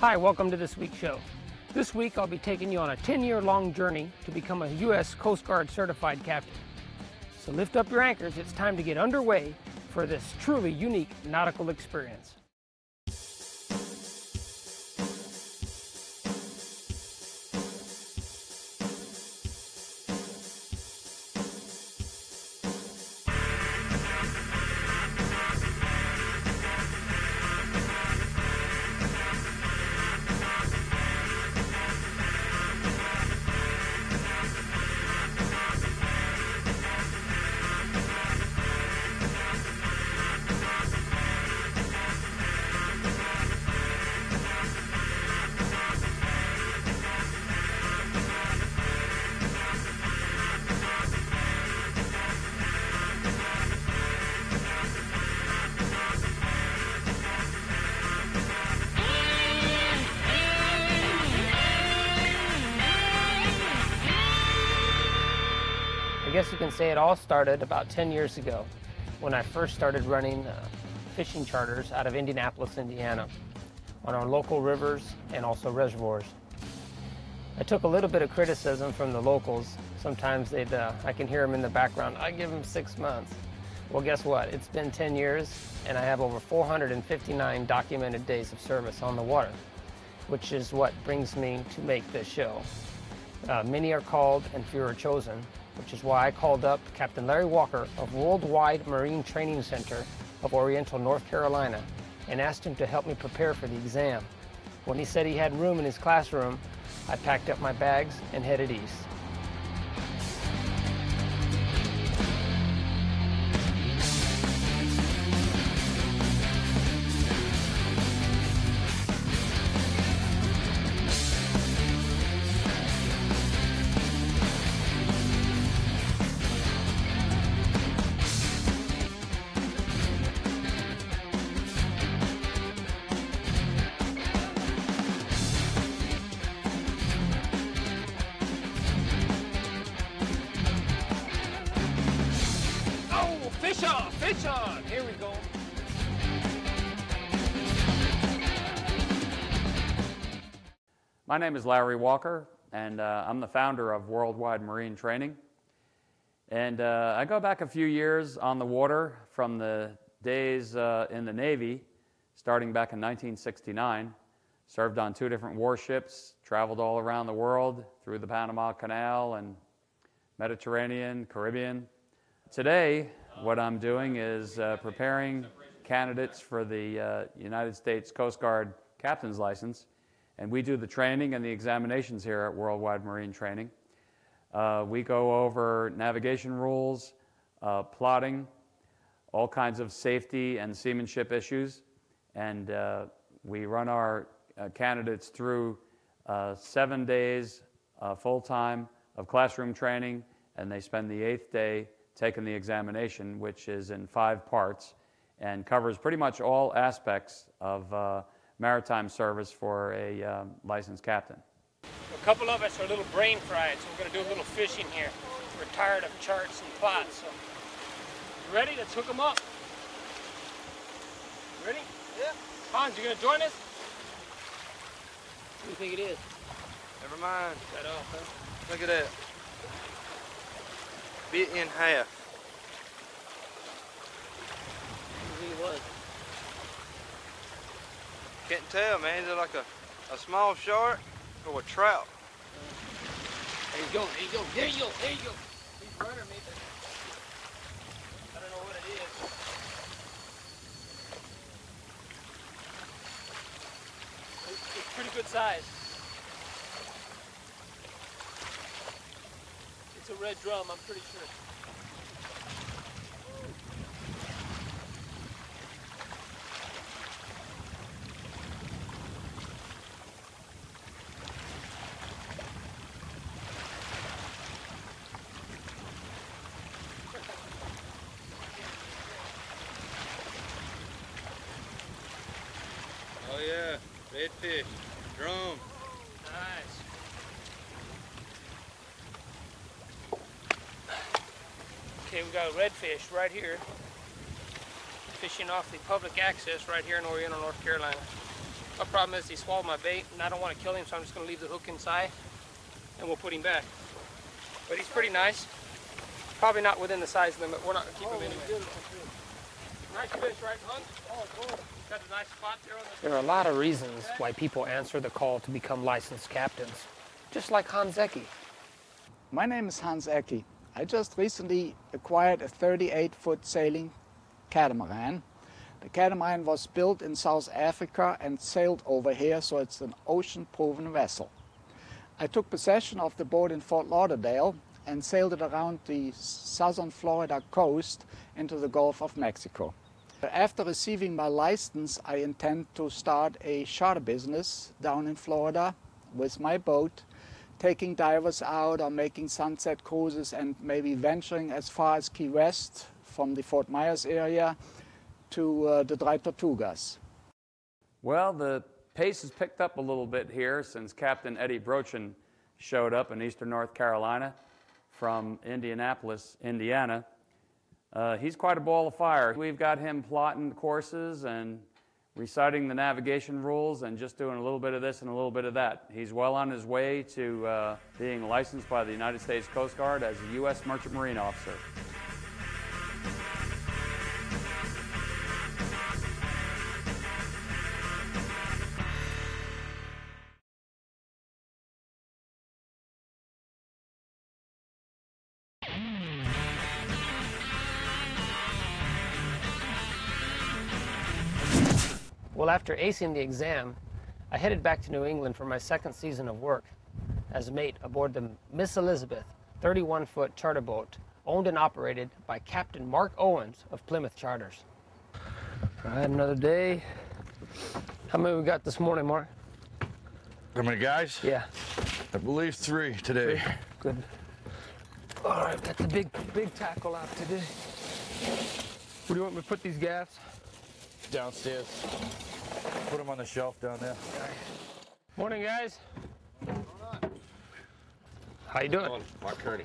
Hi, welcome to this week's show. This week I'll be taking you on a 10 year long journey to become a U.S. Coast Guard certified captain. So lift up your anchors, it's time to get underway for this truly unique nautical experience. Guess you can say it all started about 10 years ago when I first started running uh, fishing charters out of Indianapolis, Indiana, on our local rivers and also reservoirs. I took a little bit of criticism from the locals. Sometimes they'd, uh, I can hear them in the background, I give them six months. Well, guess what? It's been 10 years, and I have over 459 documented days of service on the water, which is what brings me to make this show. Uh, many are called and few are chosen, which is why I called up Captain Larry Walker of Worldwide Marine Training Center of Oriental, North Carolina, and asked him to help me prepare for the exam. When he said he had room in his classroom, I packed up my bags and headed east. My name is Larry Walker, and uh, I'm the founder of Worldwide Marine Training. And uh, I go back a few years on the water from the days uh, in the Navy, starting back in 1969. Served on two different warships, traveled all around the world through the Panama Canal and Mediterranean, Caribbean. Today, what I'm doing is uh, preparing candidates for the uh, United States Coast Guard captain's license, and we do the training and the examinations here at Worldwide Marine Training. Uh, we go over navigation rules, uh, plotting, all kinds of safety and seamanship issues, and uh, we run our uh, candidates through uh, seven days uh, full time of classroom training, and they spend the eighth day taking the examination, which is in five parts and covers pretty much all aspects of maritime service for a um, licensed captain. A couple of us are a little brain fried, so we're going to do a little fishing here. We're tired of charts and plots, so. You ready? Let's hook them up. Ready? Yeah. Hans, you going to join us? What do you think it is? Never mind. Cut off, huh? Look at that. Bit in half. Who he was. Can't tell, man. Is it like a, a small shark or a trout? There you go, there you go, there you go, there you go. He's running me, I don't know what it is. It's, it's pretty good size. It's a red drum, I'm pretty sure. Oh yeah, redfish, drum. Nice. Okay, we got a redfish right here. Fishing off the public access right here in Oriental, North Carolina. My problem is he swallowed my bait, and I don't want to kill him, so I'm just going to leave the hook inside, and we'll put him back. But he's pretty nice. Probably not within the size limit. We're not going to keep him anyway. Nice fish, right, Hunt? Got a nice spot there on the... There are a lot of reasons why people answer the call to become licensed captains, just like Hans Ecke. My name is Hans Ecke. I just recently acquired a 38 foot sailing catamaran. The catamaran was built in South Africa and sailed over here, so it's an ocean proven vessel. I took possession of the boat in Fort Lauderdale and sailed it around the southern Florida coast into the Gulf of Mexico. After receiving my license, I intend to start a charter business down in Florida with my boat, taking divers out or making sunset cruises and maybe venturing as far as Key West from the Fort Myers area to uh, the Dry Tortugas. Well, the pace has picked up a little bit here since Captain Eddie Brochin showed up in eastern North Carolina from Indianapolis, Indiana. Uh, he's quite a ball of fire. We've got him plotting courses and reciting the navigation rules and just doing a little bit of this and a little bit of that. He's well on his way to uh, being licensed by the United States Coast Guard as a U.S. Merchant Marine Officer. Well, after acing the exam, I headed back to New England for my second season of work as mate aboard the Miss Elizabeth 31 foot charter boat owned and operated by Captain Mark Owens of Plymouth Charters. All right, another day. How many we got this morning, Mark? How many guys? Yeah, I believe three today. good. All right, got the big, big tackle out today. Where do you want me to put these gaffs? Downstairs. Put them on the shelf down there. Morning, guys. How you doing? Mark Kearney.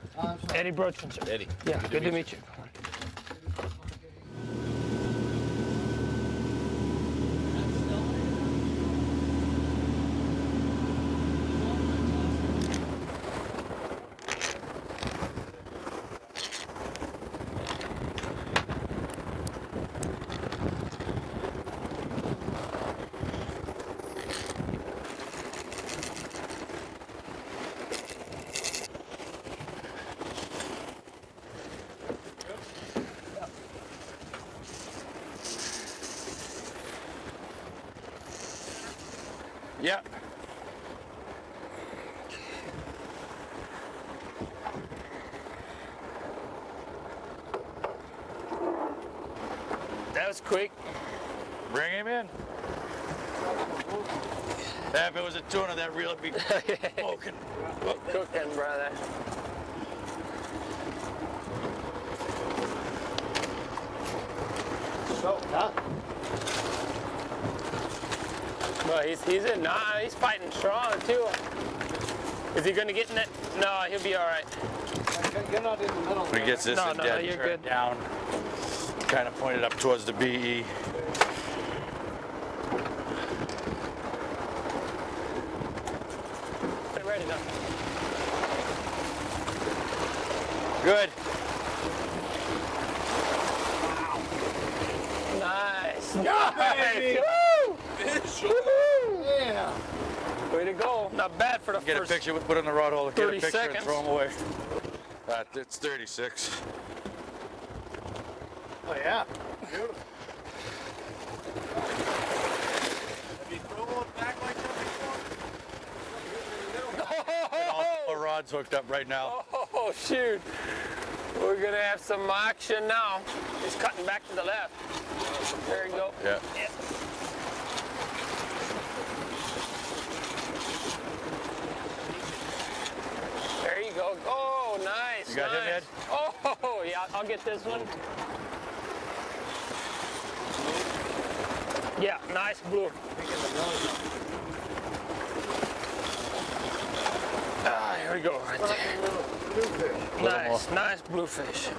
Eddie Brochinger. Eddie. Yeah, good, to meet you. Yeah. That was quick. Bring him in. Yeah, if it was a tuna, that reel would be smoking. Cooking, brother. So, huh? Well, he's he's in. Nah, he's fighting strong too. Is he gonna get in it? No, he'll be all right. You're not in the middle. He gets this No, in no, dead, no, you're good. down. Kind of pointed up towards the. BE. Ready now. Good. Nice. Nice. Woo! Woo-hoo! Yeah. Way to go. Not bad for the Get a first. picture, put it in the rod holder, get a 30 picture seconds. and throw them away. Uh, it's 36. Oh, yeah. Beautiful. Have you thrown one back like that before? All the rods hooked up right now. Oh shoot. We're gonna have some action now. He's cutting back to the left. There you go. Yeah. Yeah. There you go. Oh, nice. You got him, nice. Ed? Oh, yeah. I'll get this one. Yeah, nice blue. Ah, here we go. Right there. Nice, nice bluefish.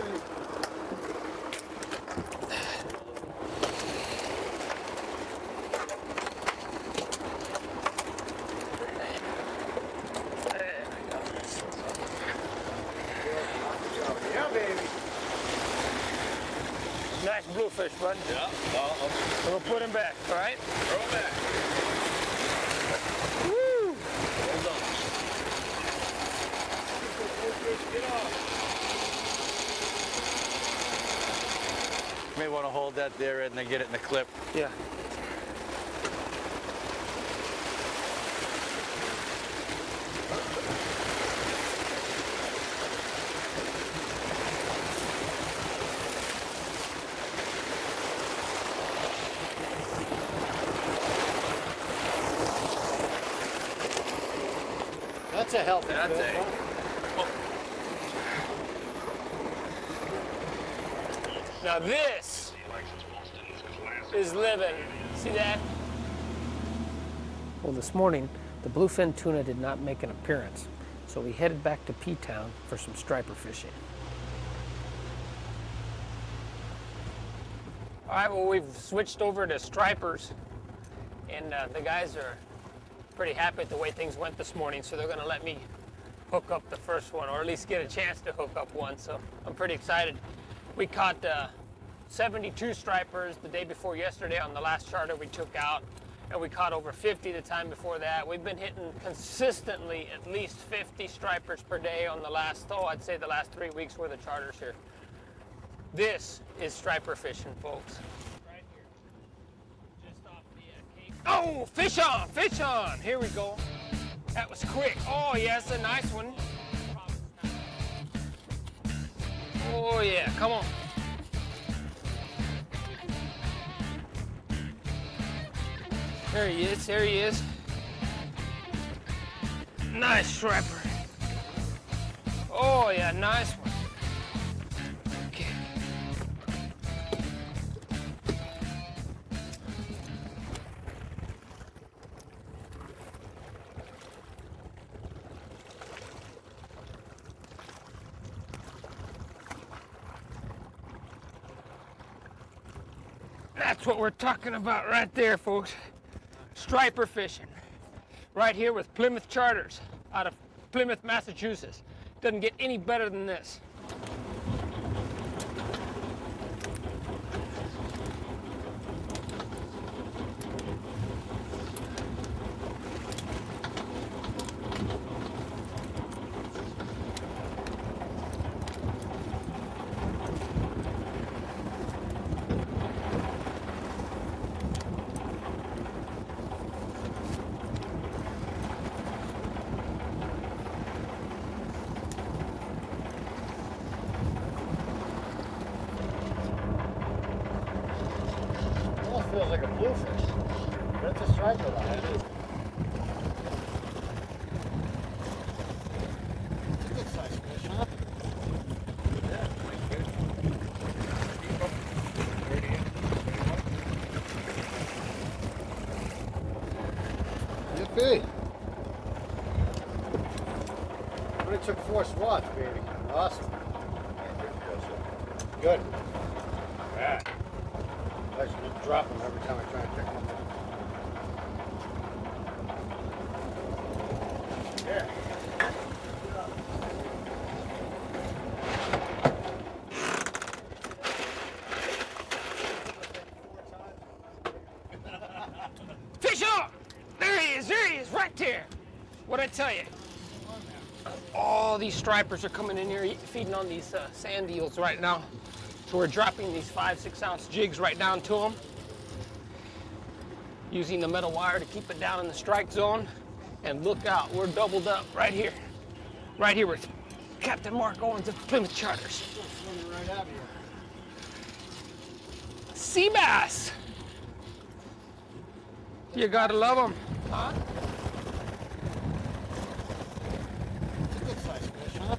fish, bud. Yeah. Well, I'll And we'll put him back, all right? throw it back. Woo! Hold on. Get off. You may want to hold that there and then get it in the clip. Yeah. That's a healthy That's fish, a- huh? Now this living. See that? Well, this morning, the bluefin tuna did not make an appearance, so we headed back to P-Town for some striper fishing. All right, well, we've switched over to stripers, and uh, the guys are pretty happy with the way things went this morning, so they're gonna let me hook up the first one, or at least get a chance to hook up one, so I'm pretty excited. We caught uh, 72 stripers the day before yesterday on the last charter we took out, and we caught over 50 the time before that. We've been hitting consistently at least 50 stripers per day on the last, oh, I'd say the last three weeks worth of charters here. This is striper fishing, folks. The uh, Oh, fish on, fish on. Here we go. That was quick. Oh, yeah, yes, a nice one. Oh, yeah, come on. There he is, there he is. Nice striper. Oh, yeah, nice one. Okay. That's what we're talking about right there, folks. Striper fishing. Right here with Plymouth Charters out of Plymouth, Massachusetts. Doesn't get any better than this. Feels like a bluefish. But it's a though. It is. It's a good sized fish, huh? Yippee! Only took four swats, baby. Awesome. Good. Yeah. I should drop them every time I try and pick them up. Yeah. Fish on! There he is, there he is, right there. What'd I tell you? All these stripers are coming in here feeding on these uh, sand eels right now. So we're dropping these five, six ounce jigs right down to them. Using the metal wire to keep it down in the strike zone. And look out, we're doubled up right here. Right here with Captain Mark Owens of Plymouth Charters. Sea bass! You gotta love them, huh? It's a good sized fish, huh?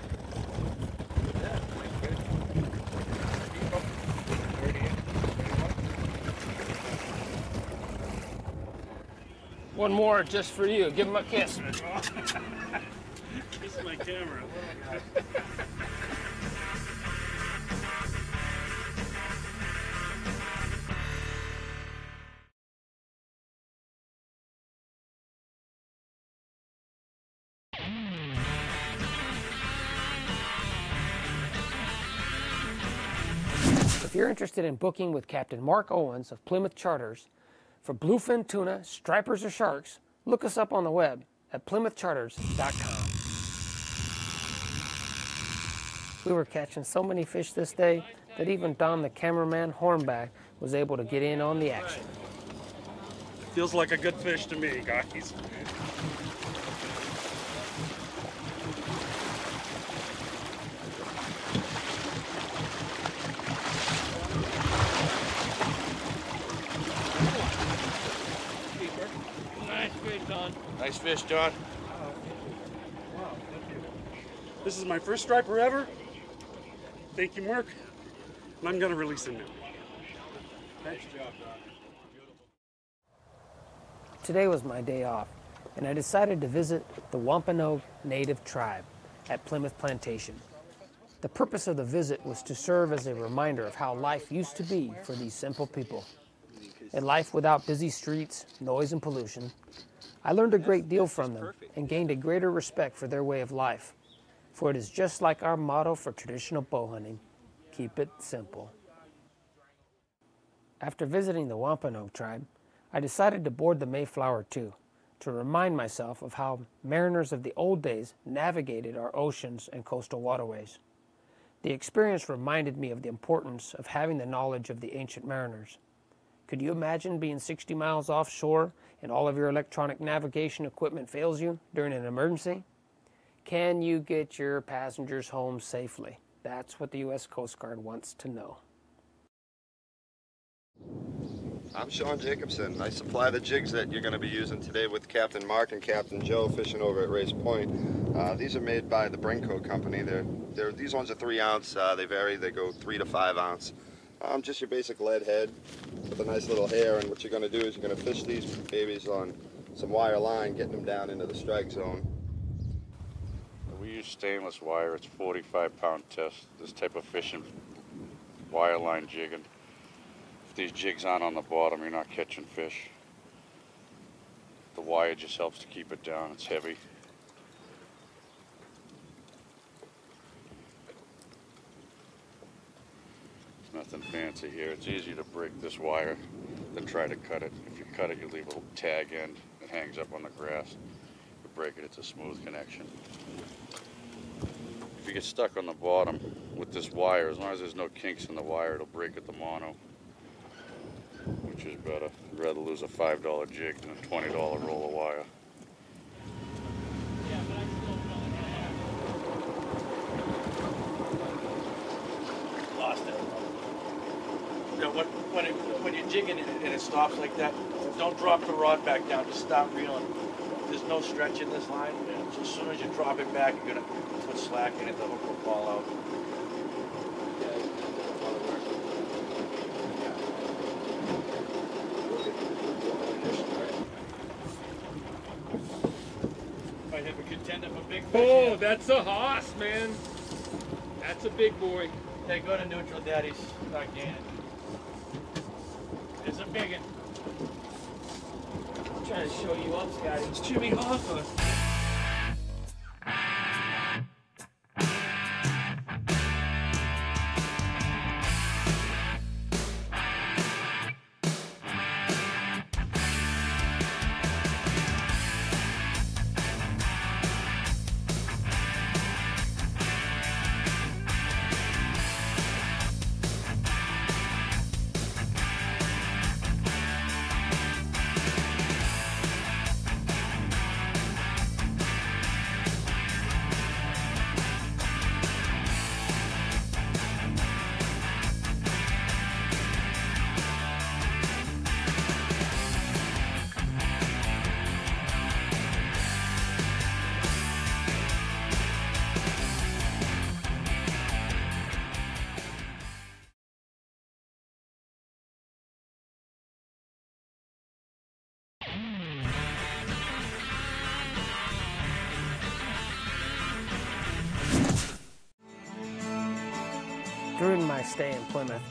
One more just for you. Give him a kiss. This is my camera. If you're interested in booking with Captain Mark Owens of Plymouth Charters for bluefin tuna, stripers, or sharks, look us up on the web at plymouthcharters.com. We were catching so many fish this day that even Don the cameraman Hornback was able to get in on the action. Feels like a good fish to me, guys. Nice fish, Don. Nice fish, John. This is my first striper ever. Thank you, Mark. And I'm gonna release him now. Thanks. Today was my day off, and I decided to visit the Wampanoag Native Tribe at Plymouth Plantation. The purpose of the visit was to serve as a reminder of how life used to be for these simple people. A life without busy streets, noise, and pollution. I learned a great deal from them and gained a greater respect for their way of life. For it is just like our motto for traditional bow hunting keep it simple. After visiting the Wampanoag tribe, I decided to board the Mayflower II, to remind myself of how mariners of the old days navigated our oceans and coastal waterways. The experience reminded me of the importance of having the knowledge of the ancient mariners. Could you imagine being 60 miles offshore and all of your electronic navigation equipment fails you during an emergency? Can you get your passengers home safely? That's what the U.S. Coast Guard wants to know. I'm Sean Jacobson. I supply the jigs that you're going to be using today with Captain Mark and Captain Joe fishing over at Race Point. Uh, these are made by the Brinco Company. They're, they're, these ones are three ounce. Uh, they vary. They go three to five ounce. Um, just your basic lead head with a nice little hair. And what you're going to do is you're going to fish these babies on some wire line, getting them down into the strike zone. We use stainless wire. It's 45 pound test. This type of fishing, wire line jigging. If these jigs aren't on the bottom, you're not catching fish. The wire just helps to keep it down. It's heavy. It's nothing fancy here. It's easier to break this wire than try to cut it. If you cut it, you leave a little tag end that hangs up on the grass. You break it, it's a smooth connection. If you get stuck on the bottom with this wire, as long as there's no kinks in the wire, it'll break at the mono, which is better. I'd rather lose a $5 jig than a $20 roll of wire. Lost it. You know, when, it, when you're jigging it, and it stops like that, don't drop the rod back down. Just stop reeling. There's no stretch in this line. So as soon as you drop it back, you're gonna put slack in it. The hook will fall out. I have a contender for big fish. Oh, that's a hoss, man. That's a big boy. They go to neutral, daddies. It's a big one. I'm trying to show you up, Scotty. It's Jimmy Hoffa. stay in Plymouth,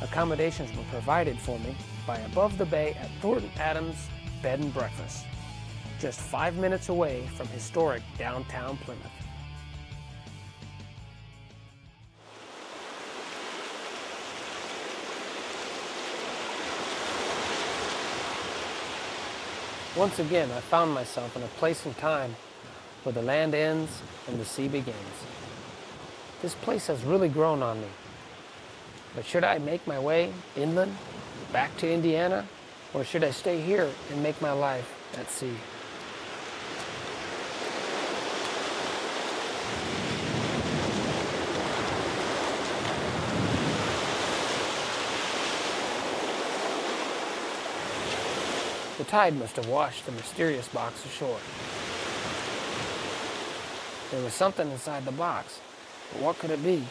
accommodations were provided for me by Above the Bay at Thornton Adams Bed and Breakfast, just five minutes away from historic downtown Plymouth. Once again, I found myself in a place and time where the land ends and the sea begins. This place has really grown on me but should I make my way inland, back to Indiana, or should I stay here and make my life at sea? The tide must have washed the mysterious box ashore. There was something inside the box, but what could it be?